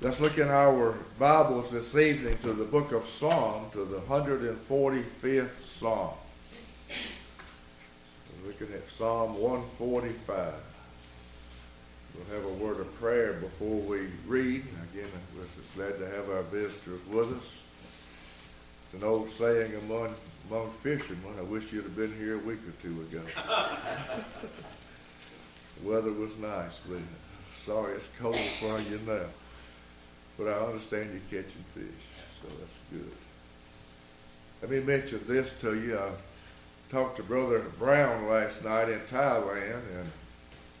Let's look in our Bibles this evening to the book of Psalm, to the 145th Psalm. We're looking at Psalm 145. We'll have a word of prayer before we read. Again, we're just glad to have our visitors with us. It's an old saying among, among fishermen. I wish you'd have been here a week or two ago. the weather was nice. But sorry it's cold for you now. But I understand you're catching fish, so that's good. Let me mention this to you. I talked to Brother Brown last night in Thailand, and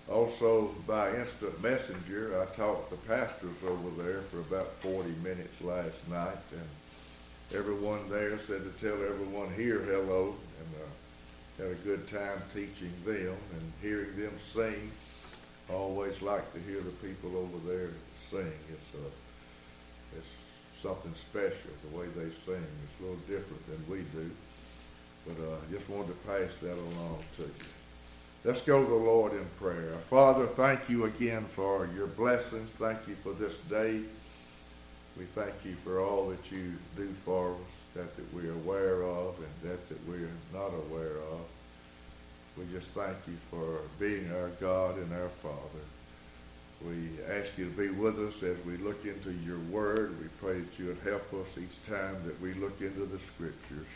also by instant messenger, I talked to pastors over there for about 40 minutes last night, and everyone there said to tell everyone here hello, and uh, had a good time teaching them and hearing them sing. Always like to hear the people over there sing. It's it's something special, the way they sing. It's a little different than we do. But I uh, just wanted to pass that along to you. Let's go to the Lord in prayer. Father, thank you again for your blessings. Thank you for this day. We thank you for all that you do for us, that that we're aware of and that that we're not aware of. We just thank you for being our God and our Father. We ask you to be with us as we look into your word. We pray that you would help us each time that we look into the scriptures.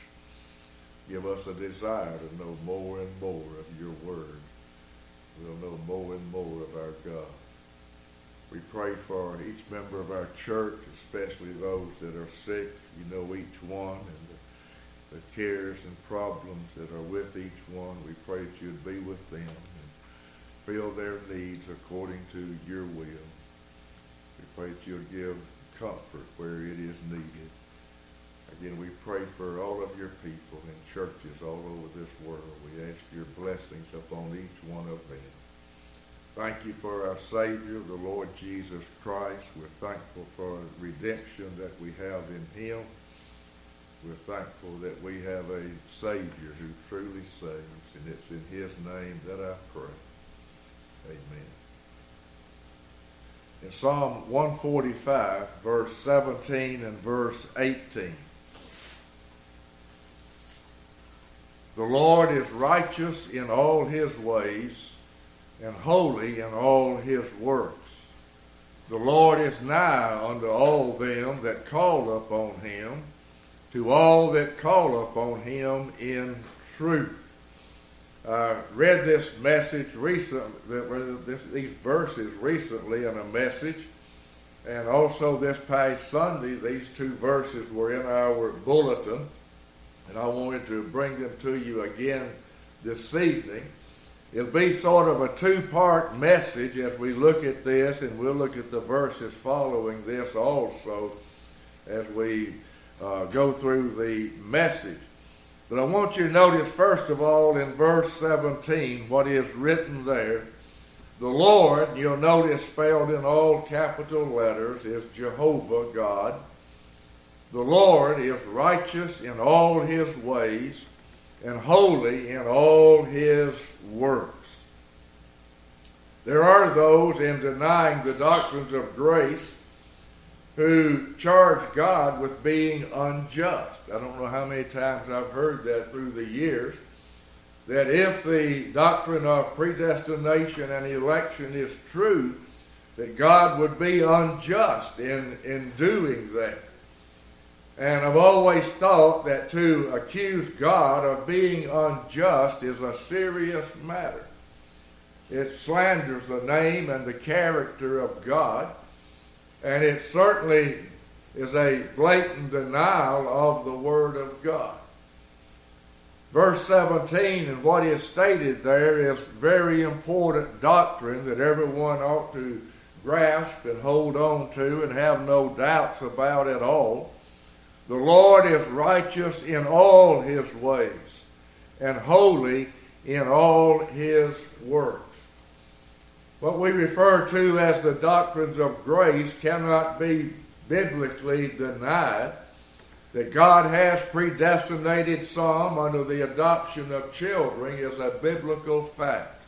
Give us a desire to know more and more of your word. We'll know more and more of our God. We pray for each member of our church, especially those that are sick. You know each one and the, the cares and problems that are with each one. We pray that you'd be with them fill their needs according to your will. We pray that you'll give comfort where it is needed. Again, we pray for all of your people in churches all over this world. We ask your blessings upon each one of them. Thank you for our Savior, the Lord Jesus Christ. We're thankful for redemption that we have in him. We're thankful that we have a Savior who truly saves, and it's in his name that I pray. Amen. In Psalm 145, verse 17 and verse 18. The Lord is righteous in all his ways and holy in all his works. The Lord is nigh unto all them that call upon him, to all that call upon him in truth. I read this message recently, these verses recently in a message, and also this past Sunday, these two verses were in our bulletin, and I wanted to bring them to you again this evening. It'll be sort of a two-part message as we look at this, and we'll look at the verses following this also as we uh, go through the message. But I want you to notice, first of all, in verse 17, what is written there. The Lord, you'll notice spelled in all capital letters, is Jehovah God. The Lord is righteous in all his ways and holy in all his works. There are those in denying the doctrines of grace who charge God with being unjust. I don't know how many times I've heard that through the years. That if the doctrine of predestination and election is true, that God would be unjust in, in doing that. And I've always thought that to accuse God of being unjust is a serious matter. It slanders the name and the character of God. And it certainly is a blatant denial of the Word of God. Verse 17 and what is stated there is very important doctrine that everyone ought to grasp and hold on to and have no doubts about at all. The Lord is righteous in all his ways and holy in all his works. What we refer to as the doctrines of grace cannot be biblically denied. That God has predestinated some under the adoption of children is a biblical fact.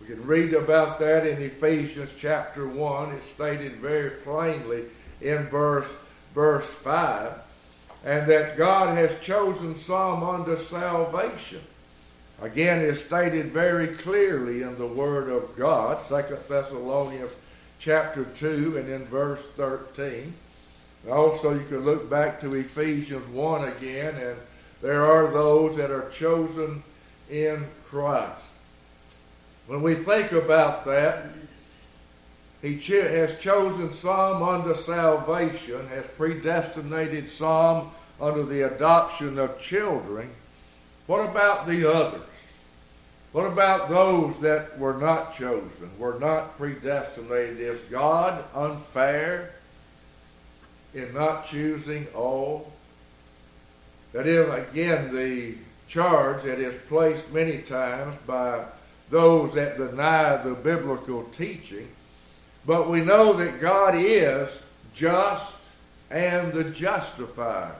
We can read about that in Ephesians chapter 1. It's stated very plainly in verse, verse 5. And that God has chosen some unto salvation. Again, it's stated very clearly in the Word of God, 2 Thessalonians chapter 2 and in verse 13. Also, you can look back to Ephesians 1 again, and there are those that are chosen in Christ. When we think about that, he has chosen some unto salvation, has predestinated some unto the adoption of children. What about the others? What about those that were not chosen, were not predestinated? Is God unfair in not choosing all? That is, again, the charge that is placed many times by those that deny the biblical teaching. But we know that God is just and the justifier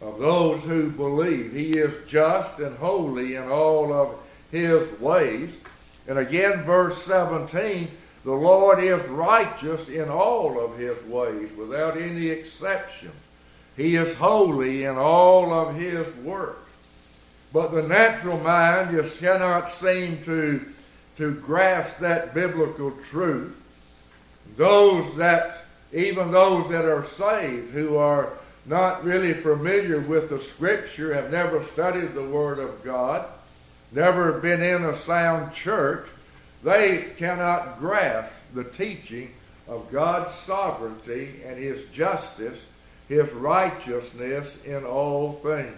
of those who believe. He is just and holy in all of his ways. And again, verse 17 the Lord is righteous in all of his ways, without any exception. He is holy in all of his works. But the natural mind just cannot seem to, to grasp that biblical truth. Those that, even those that are saved, who are not really familiar with the Scripture, have never studied the Word of God, never been in a sound church, they cannot grasp the teaching of God's sovereignty and His justice, His righteousness in all things.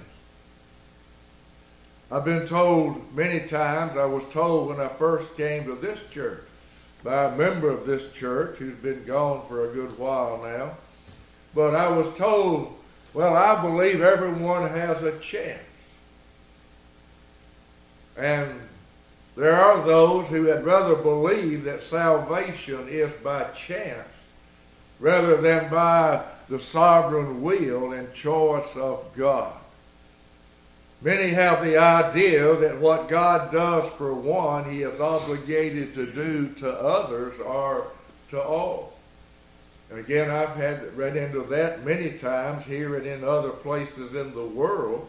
I've been told many times, I was told when I first came to this church by a member of this church who's been gone for a good while now, but I was told, well, I believe everyone has a chance. And there are those who had rather believe that salvation is by chance rather than by the sovereign will and choice of God. Many have the idea that what God does for one, he is obligated to do to others or to all. And again, I've had read into that many times here and in other places in the world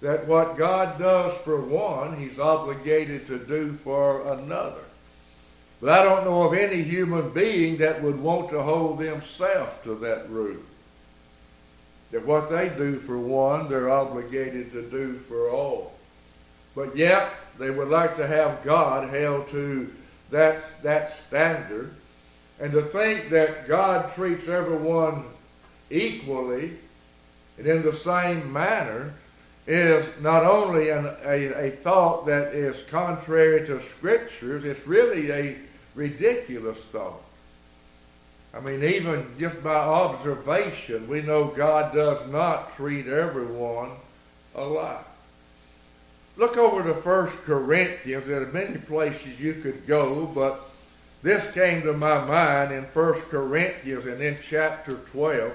that what God does for one, he's obligated to do for another. But I don't know of any human being that would want to hold themselves to that rule that what they do for one, they're obligated to do for all. But yet, they would like to have God held to that, that standard. And to think that God treats everyone equally and in the same manner is not only an, a, a thought that is contrary to scriptures, it's really a ridiculous thought. I mean, even just by observation, we know God does not treat everyone alike. Look over to 1 Corinthians. There are many places you could go, but this came to my mind in 1 Corinthians and in chapter 12.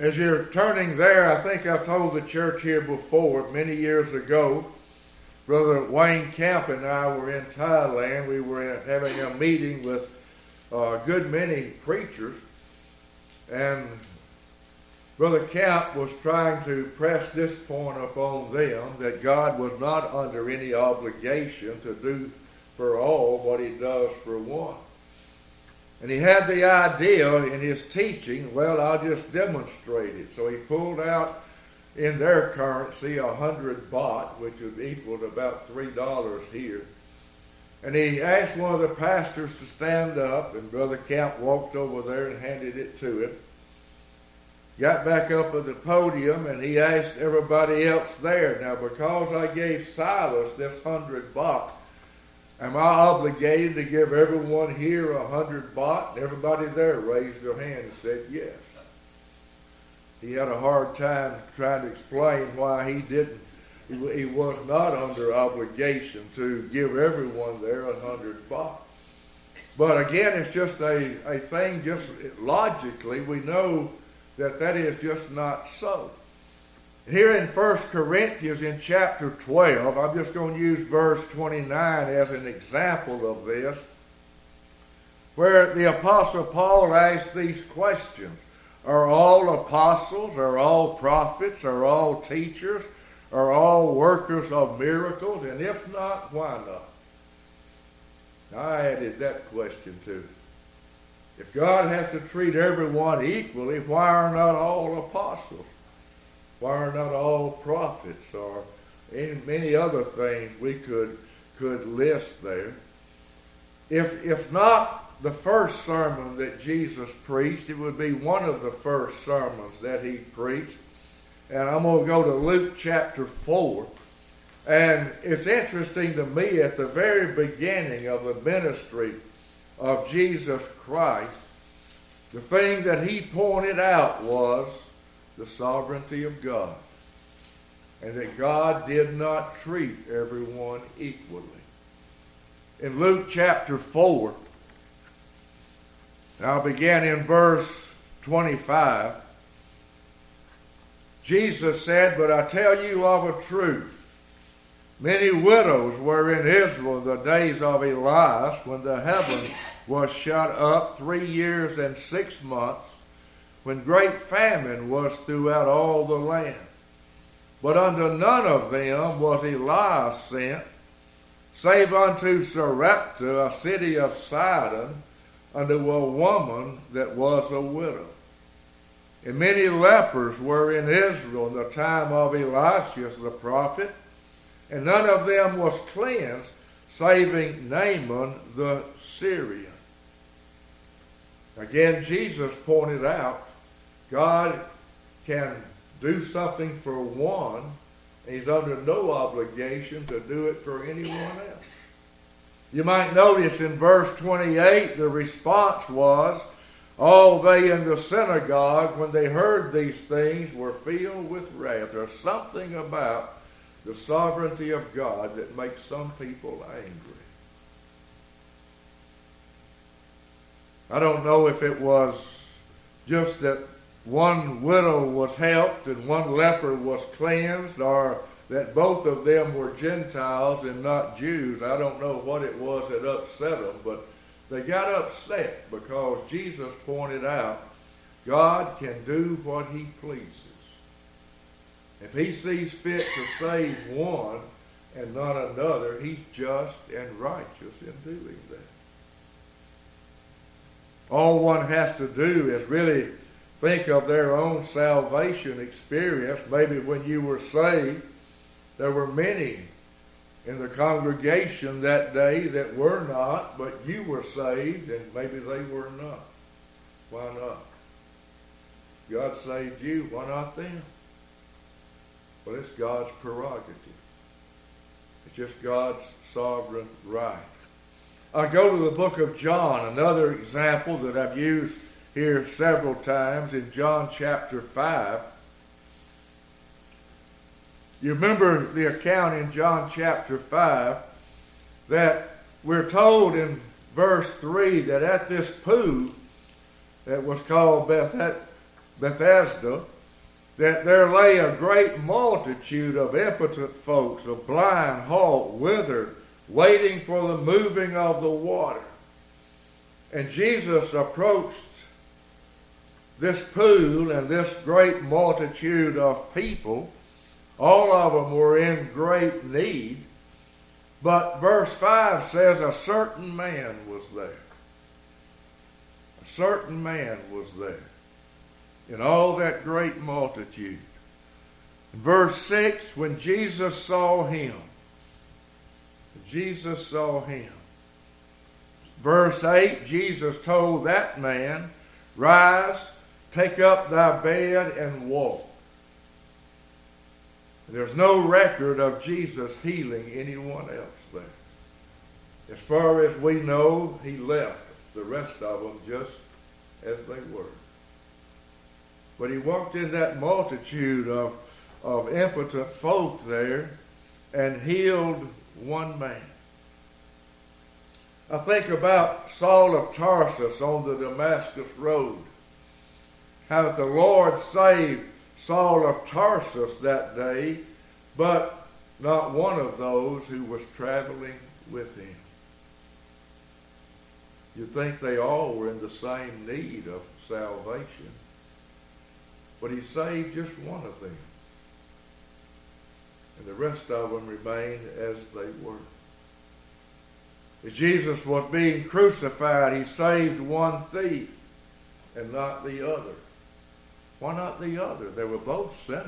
As you're turning there, I think I've told the church here before, many years ago, Brother Wayne Camp and I were in Thailand. We were having a meeting with a good many preachers, and Brother Camp was trying to press this point upon them that God was not under any obligation to do for all what he does for one. And he had the idea in his teaching, well, I'll just demonstrate it. So he pulled out in their currency a hundred baht, which would equal to about three dollars here. And he asked one of the pastors to stand up, and Brother Camp walked over there and handed it to him. Got back up at the podium, and he asked everybody else there. Now, because I gave Silas this hundred baht, am I obligated to give everyone here a hundred baht? Everybody there raised their hand and said yes. He had a hard time trying to explain why he didn't he, was not under obligation to give everyone there a hundred baht. But again, it's just a, a thing, just logically, we know that that is just not so. Here in 1 Corinthians in chapter 12, I'm just going to use verse 29 as an example of this, where the Apostle Paul asks these questions. Are all apostles, are all prophets, are all teachers, are all workers of miracles? And if not, why not? I added that question too. If God has to treat everyone equally, why are not all apostles? Why are not all prophets or any, many other things we could could list there? If if not the first sermon that Jesus preached, it would be one of the first sermons that he preached. And I'm going to go to Luke chapter 4. And it's interesting to me at the very beginning of the ministry of Jesus Christ, the thing that he pointed out was the sovereignty of God. And that God did not treat everyone equally. In Luke chapter 4, I'll begin in verse 25. Jesus said, But I tell you of a truth. Many widows were in Israel in the days of Elias when the heaven was shut up three years and six months, when great famine was throughout all the land. But unto none of them was Elias sent, save unto Sarepta, a city of Sidon, unto a woman that was a widow. And many lepers were in Israel in the time of Elisha the prophet, and none of them was cleansed, saving Naaman the Syrian. Again, Jesus pointed out God can do something for one, and he's under no obligation to do it for anyone else. You might notice in verse 28 the response was, All they in the synagogue, when they heard these things, were filled with wrath. There's something about the sovereignty of God that makes some people angry. I don't know if it was just that one widow was helped and one leper was cleansed, or that both of them were Gentiles and not Jews. I don't know what it was that upset them, but they got upset because Jesus pointed out God can do what he pleases. If he sees fit to save one and not another, he's just and righteous in doing that. All one has to do is really think of their own salvation experience. Maybe when you were saved, there were many in the congregation that day that were not, but you were saved and maybe they were not. Why not? God saved you, why not them? Well, it's God's prerogative. It's just God's sovereign right. I go to the book of John, another example that I've used here several times in John chapter 5. You remember the account in John chapter 5 that we're told in verse 3 that at this pool that was called Bethesda, that there lay a great multitude of impotent folks, of blind, halt, withered, waiting for the moving of the water. And Jesus approached this pool and this great multitude of people. All of them were in great need. But verse 5 says a certain man was there. A certain man was there in all that great multitude. In verse 6, when Jesus saw him, Jesus saw him. Verse 8, Jesus told that man, Rise, take up thy bed, and walk. There's no record of Jesus healing anyone else there. As far as we know, he left the rest of them just as they were. But he walked in that multitude of, of impotent folk there and healed one man. I think about Saul of Tarsus on the Damascus Road. How the Lord saved Saul of Tarsus that day, but not one of those who was traveling with him. You'd think they all were in the same need of salvation, but he saved just one of them. And the rest of them remained as they were. As Jesus was being crucified, he saved one thief and not the other. Why not the other? They were both sinners.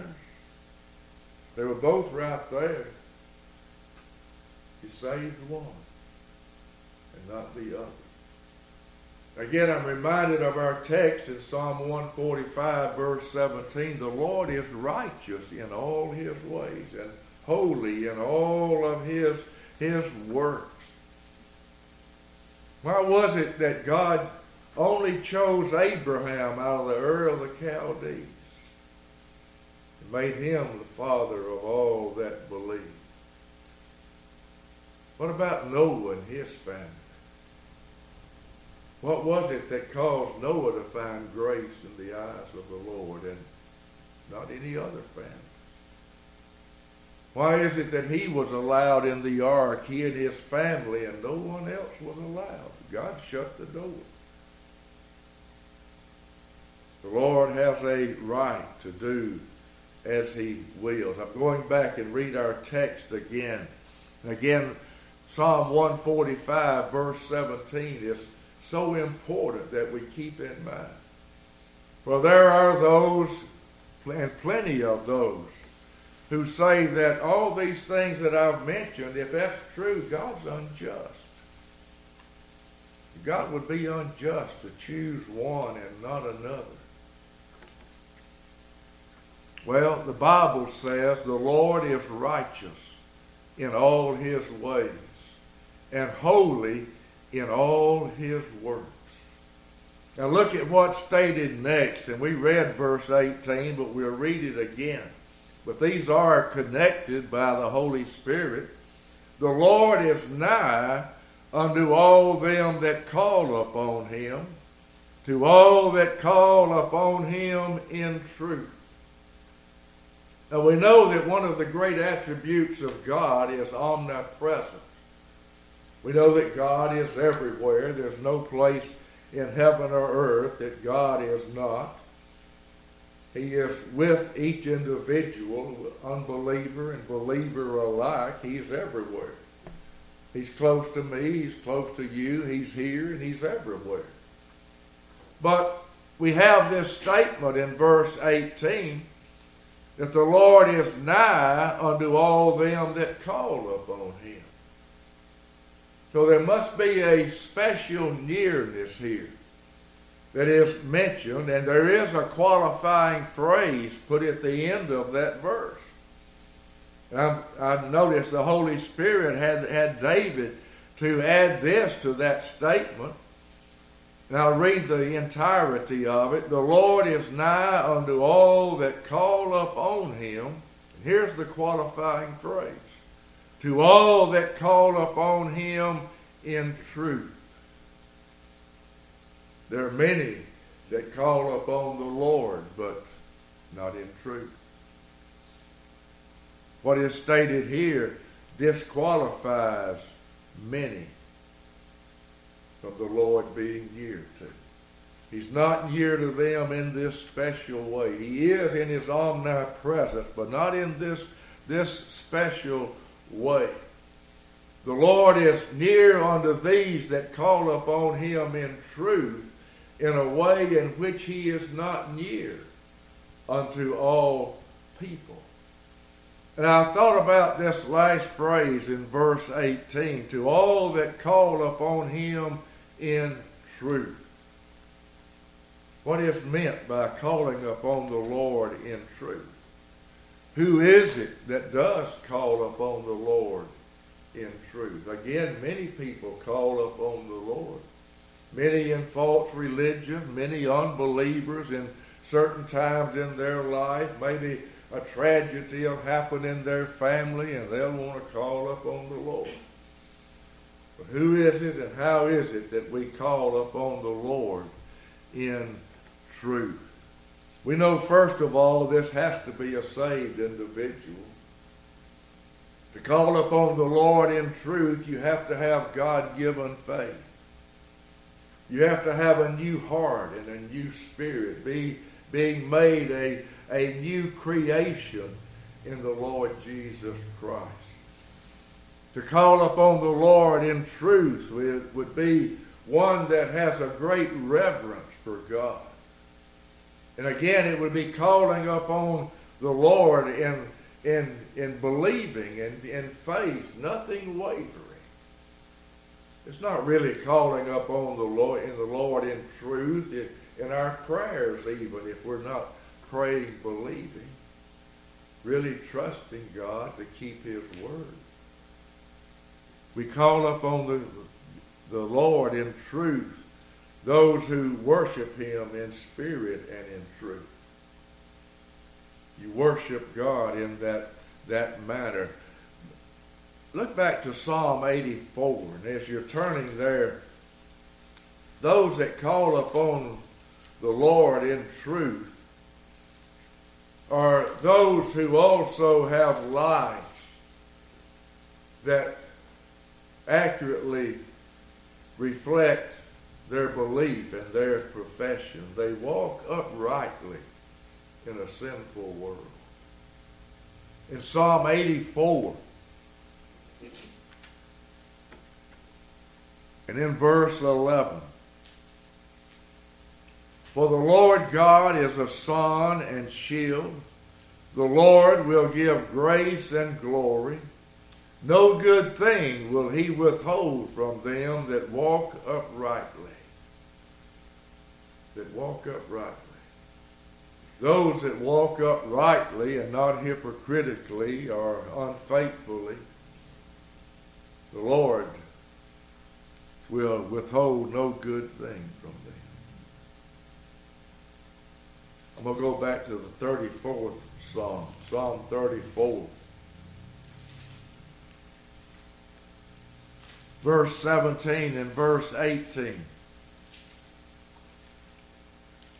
They were both right there. He saved one and not the other. Again, I'm reminded of our text in Psalm 145, verse 17. The Lord is righteous in all his ways and holy in all of his, his works. Why was it that God only chose Abraham out of the Ur of the Chaldees and made him the father of all that believe? What about Noah and his family? What was it that caused Noah to find grace in the eyes of the Lord and not any other family? Why is it that he was allowed in the ark, he and his family, and no one else was allowed? God shut the door. The Lord has a right to do as he wills. I'm going back and read our text again. And again, Psalm 145, verse 17 is so important that we keep in mind. For there are those, and plenty of those, who say that all these things that I've mentioned, if that's true, God's unjust. God would be unjust to choose one and not another. Well, the Bible says the Lord is righteous in all his ways and holy in all his works. Now look at what's stated next, and we read verse 18, but we'll read it again. But these are connected by the Holy Spirit. The Lord is nigh unto all them that call upon him, to all that call upon him in truth. Now we know that one of the great attributes of God is omnipresence. We know that God is everywhere. There's no place in heaven or earth that God is not. He is with each individual, unbeliever and believer alike. He's everywhere. He's close to me, he's close to you, he's here, and he's everywhere. But we have this statement in verse 18 that the Lord is nigh unto all them that call upon him. So there must be a special nearness here that is mentioned, and there is a qualifying phrase put at the end of that verse. I, I noticed the Holy Spirit had, had David to add this to that statement. Now read the entirety of it. The Lord is nigh unto all that call upon him. Here's the qualifying phrase. To all that call upon him in truth. There are many that call upon the Lord, but not in truth what is stated here disqualifies many from the Lord being near to. He's not near to them in this special way. He is in his omnipresence, but not in this, this special way. The Lord is near unto these that call upon him in truth in a way in which he is not near unto all people. And I thought about this last phrase in verse 18 to all that call upon him in truth. What is meant by calling upon the Lord in truth? Who is it that does call upon the Lord in truth? Again, many people call upon the Lord. Many in false religion, many unbelievers in certain times in their life, maybe a tragedy will happen in their family and they'll want to call upon the Lord. Who is it and how is it that we call upon the Lord in truth? We know, first of all, this has to be a saved individual. To call upon the Lord in truth, you have to have God given faith. You have to have a new heart and a new spirit, be, being made a, a new creation in the Lord Jesus Christ. To call upon the Lord in truth would, would be one that has a great reverence for God. And again, it would be calling upon the Lord in, in, in believing and in faith, nothing wavering. It's not really calling upon the Lord in the Lord in truth, it, in our prayers even, if we're not praying believing, really trusting God to keep his word. We call upon the, the Lord in truth those who worship him in spirit and in truth. You worship God in that, that manner. Look back to Psalm 84, and as you're turning there, those that call upon the Lord in truth are those who also have lives that accurately reflect their belief and their profession. They walk uprightly in a sinful world. In Psalm 84, and in verse 11, For the Lord God is a sun and shield. The Lord will give grace and glory. No good thing will he withhold from them that walk uprightly that walk uprightly. Those that walk uprightly and not hypocritically or unfaithfully, the Lord will withhold no good thing from them. I'm going to go back to the 34th Psalm, Psalm 34. Verse 17 and verse 18.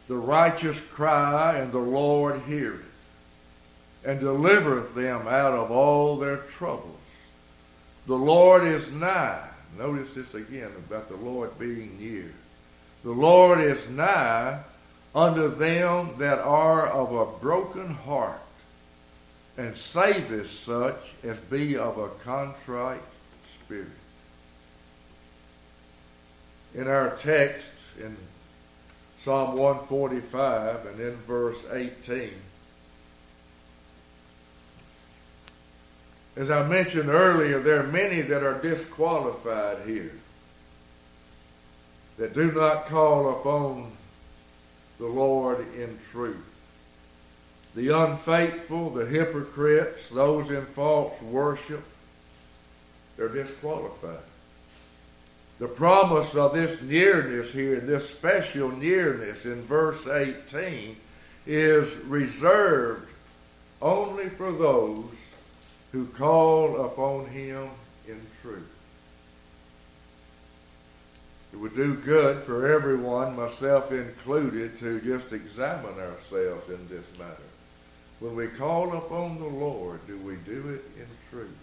The righteous cry, and the Lord heareth, and delivereth them out of all their troubles. The Lord is nigh. Notice this again about the Lord being near. The Lord is nigh unto them that are of a broken heart, and saveth such as be of a contrite spirit. In our text in Psalm 145 and in verse 18. As I mentioned earlier, there are many that are disqualified here that do not call upon the Lord in truth. The unfaithful, the hypocrites, those in false worship, they're disqualified. The promise of this nearness here, this special nearness in verse 18, is reserved only for those who call upon him in truth. It would do good for everyone, myself included, to just examine ourselves in this matter. When we call upon the Lord, do we do it in truth?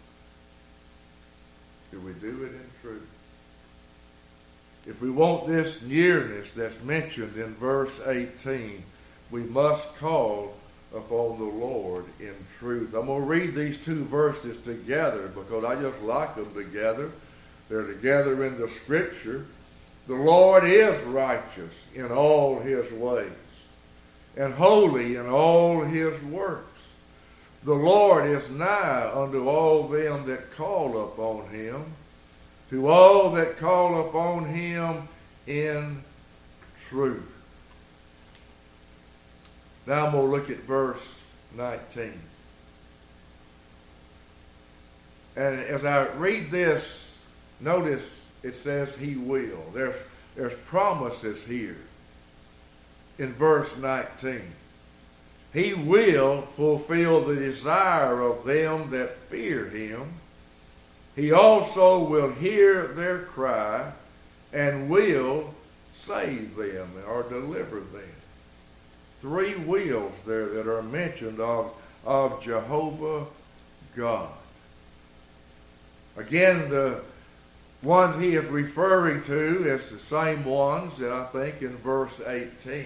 Do we do it in truth? If we want this nearness that's mentioned in verse 18, we must call upon the Lord in truth. I'm going to read these two verses together because I just like them together. They're together in the Scripture. The Lord is righteous in all his ways and holy in all his works. The Lord is nigh unto all them that call upon him to all that call upon him in truth. Now I'm going to look at verse 19. And as I read this, notice it says he will. There's, there's promises here in verse 19. He will fulfill the desire of them that fear him he also will hear their cry and will save them or deliver them. three wills there that are mentioned of, of Jehovah God. Again, the ones he is referring to is the same ones that I think in verse 18.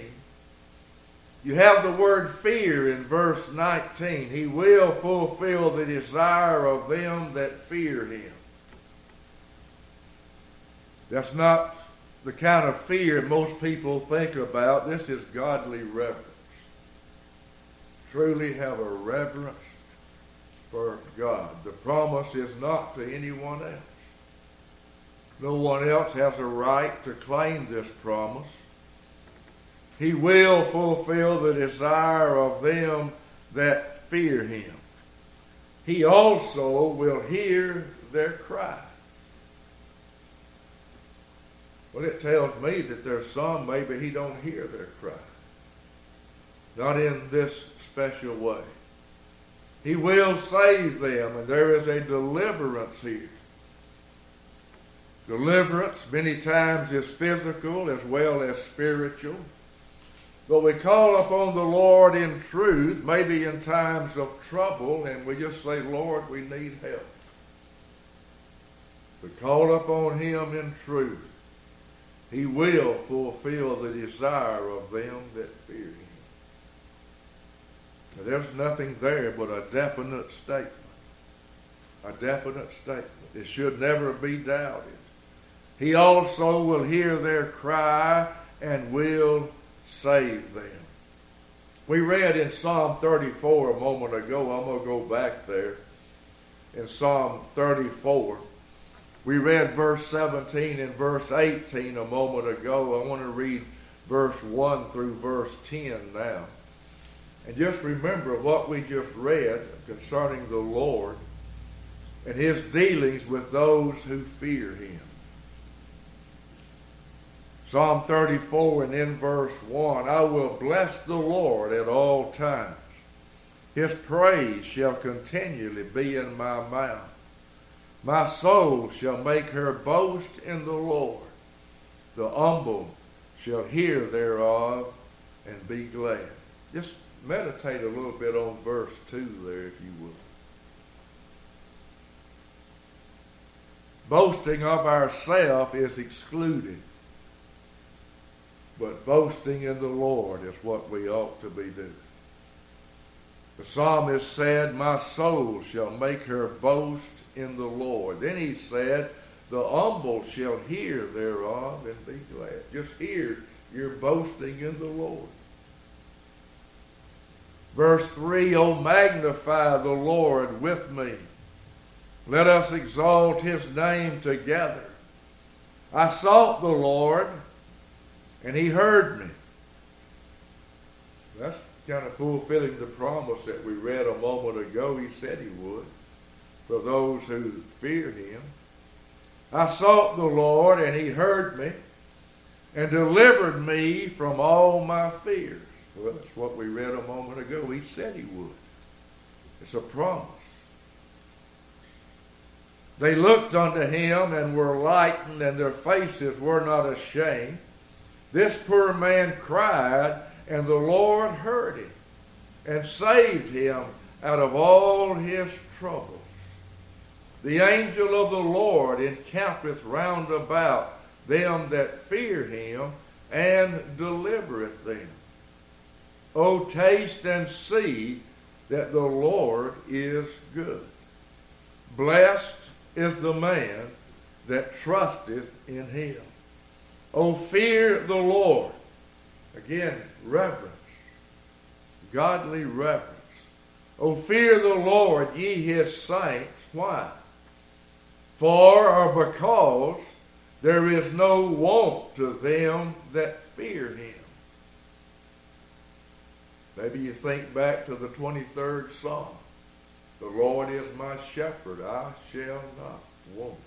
You have the word fear in verse 19. He will fulfill the desire of them that fear him. That's not the kind of fear most people think about. This is godly reverence. Truly have a reverence for God. The promise is not to anyone else. No one else has a right to claim this promise. He will fulfill the desire of them that fear him. He also will hear their cry. Well, it tells me that there's some maybe he don't hear their cry. Not in this special way. He will save them, and there is a deliverance here. Deliverance many times is physical as well as spiritual. But we call upon the Lord in truth, maybe in times of trouble, and we just say, Lord, we need help. We call upon Him in truth. He will fulfill the desire of them that fear Him. Now, there's nothing there but a definite statement. A definite statement. It should never be doubted. He also will hear their cry and will save them. We read in Psalm 34 a moment ago. I'm going to go back there. In Psalm 34, we read verse 17 and verse 18 a moment ago. I want to read verse 1 through verse 10 now. And just remember what we just read concerning the Lord and his dealings with those who fear him. Psalm 34 and in verse 1 I will bless the Lord at all times. His praise shall continually be in my mouth. My soul shall make her boast in the Lord. The humble shall hear thereof and be glad. Just meditate a little bit on verse 2 there, if you will. Boasting of ourself is excluded. But boasting in the Lord is what we ought to be doing. The psalmist said, My soul shall make her boast in the Lord. Then he said, The humble shall hear thereof and be glad. Just hear you're boasting in the Lord. Verse 3 O magnify the Lord with me. Let us exalt his name together. I sought the Lord and he heard me. That's kind of fulfilling the promise that we read a moment ago. He said he would for those who fear him. I sought the Lord, and he heard me and delivered me from all my fears. Well, that's what we read a moment ago. He said he would. It's a promise. They looked unto him and were lightened, and their faces were not ashamed. This poor man cried, and the Lord heard him and saved him out of all his troubles. The angel of the Lord encampeth round about them that fear him and delivereth them. O taste and see that the Lord is good. Blessed is the man that trusteth in him. Oh, fear the Lord. Again, reverence. Godly reverence. Oh, fear the Lord, ye his saints. Why? For or because there is no want to them that fear him. Maybe you think back to the 23rd Psalm. The Lord is my shepherd, I shall not want.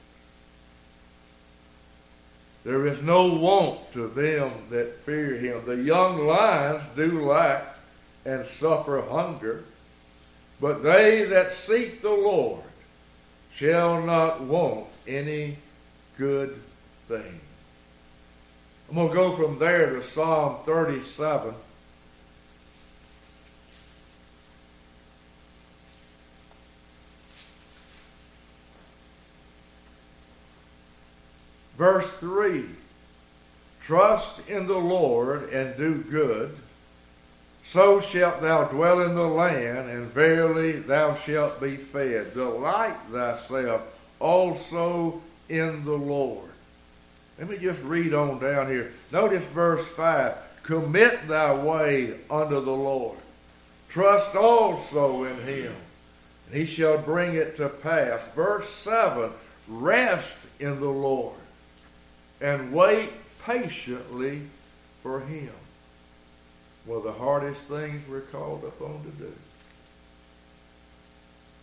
There is no want to them that fear him. The young lions do lack and suffer hunger, but they that seek the Lord shall not want any good thing. I'm going to go from there to Psalm 37. Verse 3 Trust in the Lord and do good, so shalt thou dwell in the land, and verily thou shalt be fed. Delight thyself also in the Lord. Let me just read on down here. Notice verse 5 Commit thy way unto the Lord. Trust also in him, and he shall bring it to pass. Verse 7 Rest in the Lord and wait patiently for him. One of the hardest things we're called upon to do.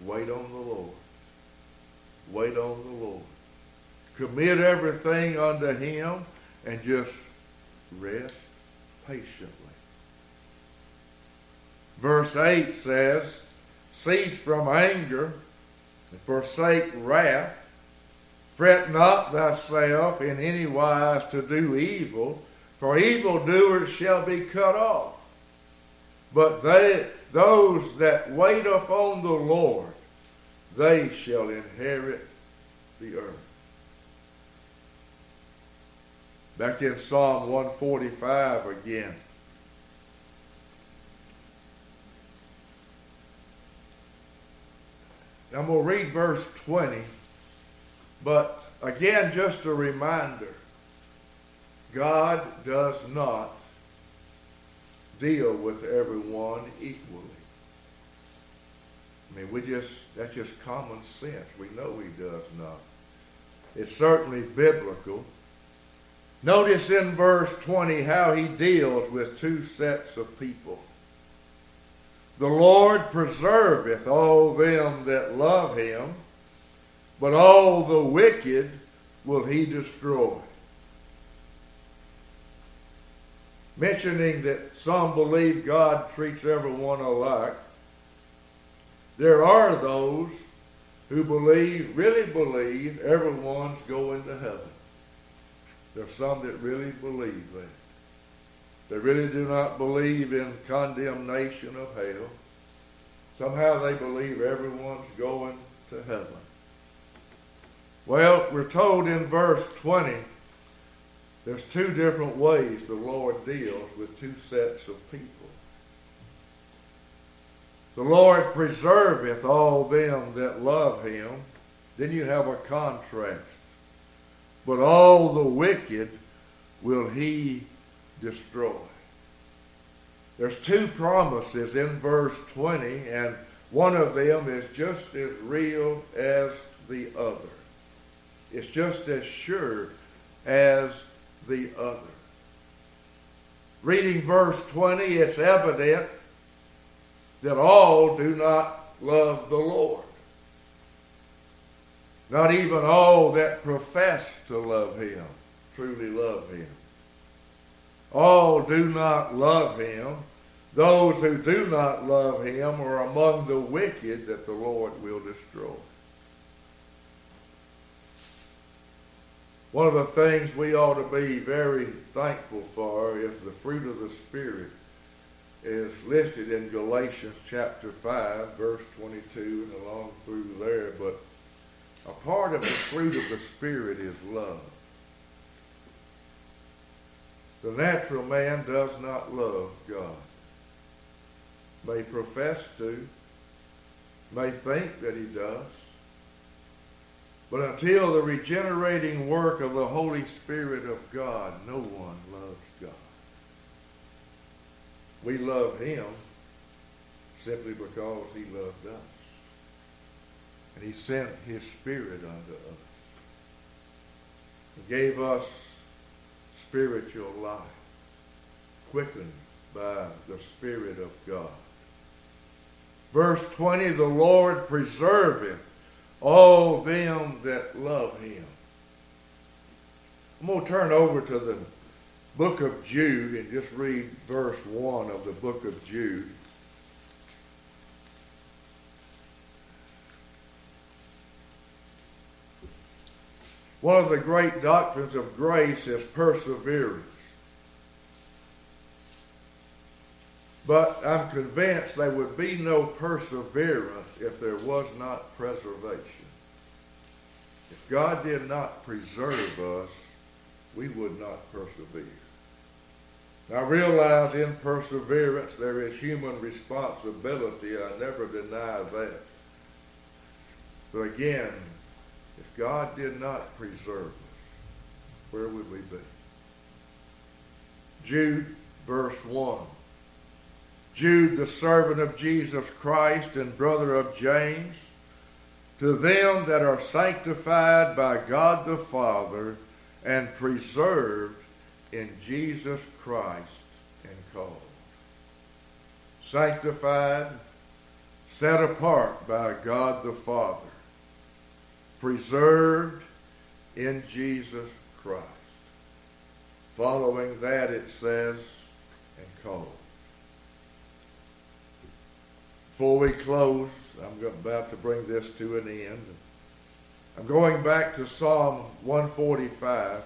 Wait on the Lord. Wait on the Lord. Commit everything unto him and just rest patiently. Verse 8 says, Cease from anger and forsake wrath. Fret not thyself in any wise to do evil, for evildoers shall be cut off. But they, those that wait upon the Lord, they shall inherit the earth. Back in Psalm 145 again. I'm going to read verse 20, but again, just a reminder God does not deal with everyone equally. I mean, we just, that's just common sense. We know he does not. It's certainly biblical. Notice in verse 20 how he deals with two sets of people. The Lord preserveth all them that love him, but all the wicked will he destroy. Mentioning that some believe God treats everyone alike, there are those who believe, really believe, everyone's going to heaven. There are some that really believe that. They really do not believe in condemnation of hell. Somehow they believe everyone's going to heaven. Well, we're told in verse 20 there's two different ways the Lord deals with two sets of people. The Lord preserveth all them that love him. Then you have a contrast. But all the wicked will he destroy. There's two promises in verse 20, and one of them is just as real as the other. It's just as sure as the other. Reading verse 20, it's evident that all do not love the Lord. Not even all that profess to love him truly love him. All do not love him. Those who do not love him are among the wicked that the Lord will destroy. One of the things we ought to be very thankful for is the fruit of the Spirit is listed in Galatians chapter 5, verse 22 and along through there. But a part of the fruit of the Spirit is love. The natural man does not love God. May profess to, may think that he does. But until the regenerating work of the Holy Spirit of God, no one loves God. We love him simply because he loved us. And he sent his Spirit unto us. He gave us spiritual life, quickened by the Spirit of God. Verse 20, the Lord preserveth all them that love him. I'm going to turn over to the book of Jude and just read verse 1 of the book of Jude. One of the great doctrines of grace is perseverance. But I'm convinced there would be no perseverance if there was not preservation. If God did not preserve us, we would not persevere. Now realize in perseverance there is human responsibility. I never deny that. But again, if God did not preserve us, where would we be? Jude, verse 1. Jude, the servant of Jesus Christ and brother of James, to them that are sanctified by God the Father and preserved in Jesus Christ and called. Sanctified, set apart by God the Father, preserved in Jesus Christ. Following that, it says, and called. Before we close, I'm about to bring this to an end. I'm going back to Psalm 145.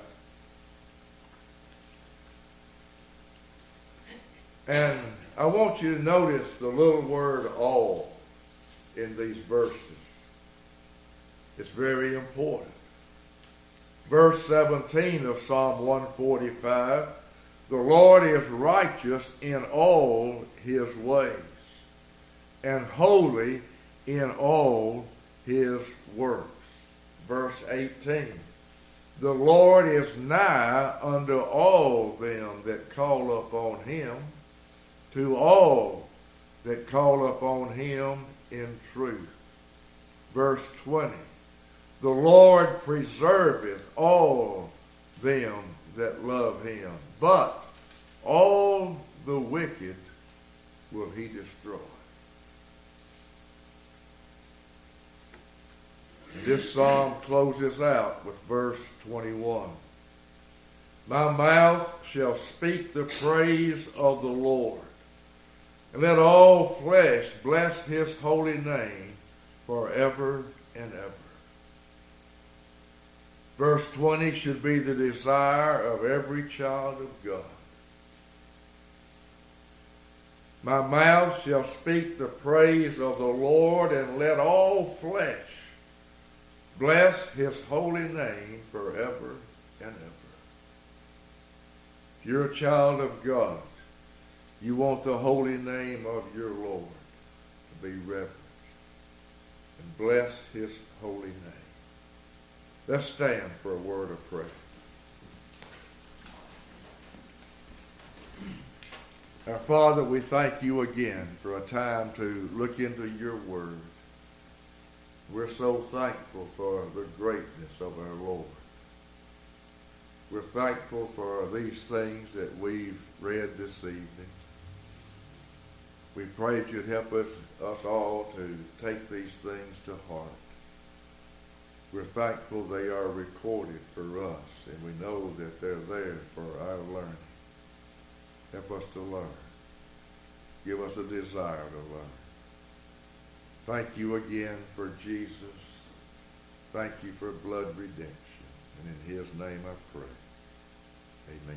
And I want you to notice the little word all in these verses. It's very important. Verse 17 of Psalm 145 The Lord is righteous in all his ways and holy in all his works. Verse 18 The Lord is nigh unto all them that call upon him to all that call upon him in truth. Verse 20 The Lord preserveth all them that love him, but all the wicked will he destroy. This psalm closes out with verse 21. My mouth shall speak the praise of the Lord. And let all flesh bless his holy name forever and ever. Verse 20 should be the desire of every child of God. My mouth shall speak the praise of the Lord, and let all flesh bless his holy name forever and ever. If you're a child of God, you want the holy name of your Lord to be reverenced. And bless his holy name. Let's stand for a word of prayer. Our Father, we thank you again for a time to look into your word. We're so thankful for the greatness of our Lord. We're thankful for these things that we've read this evening. We pray that you'd help us, us all to take these things to heart. We're thankful they are recorded for us, and we know that they're there for our learning. Help us to learn. Give us a desire to learn. Thank you again for Jesus. Thank you for blood redemption. And in his name I pray. Amen.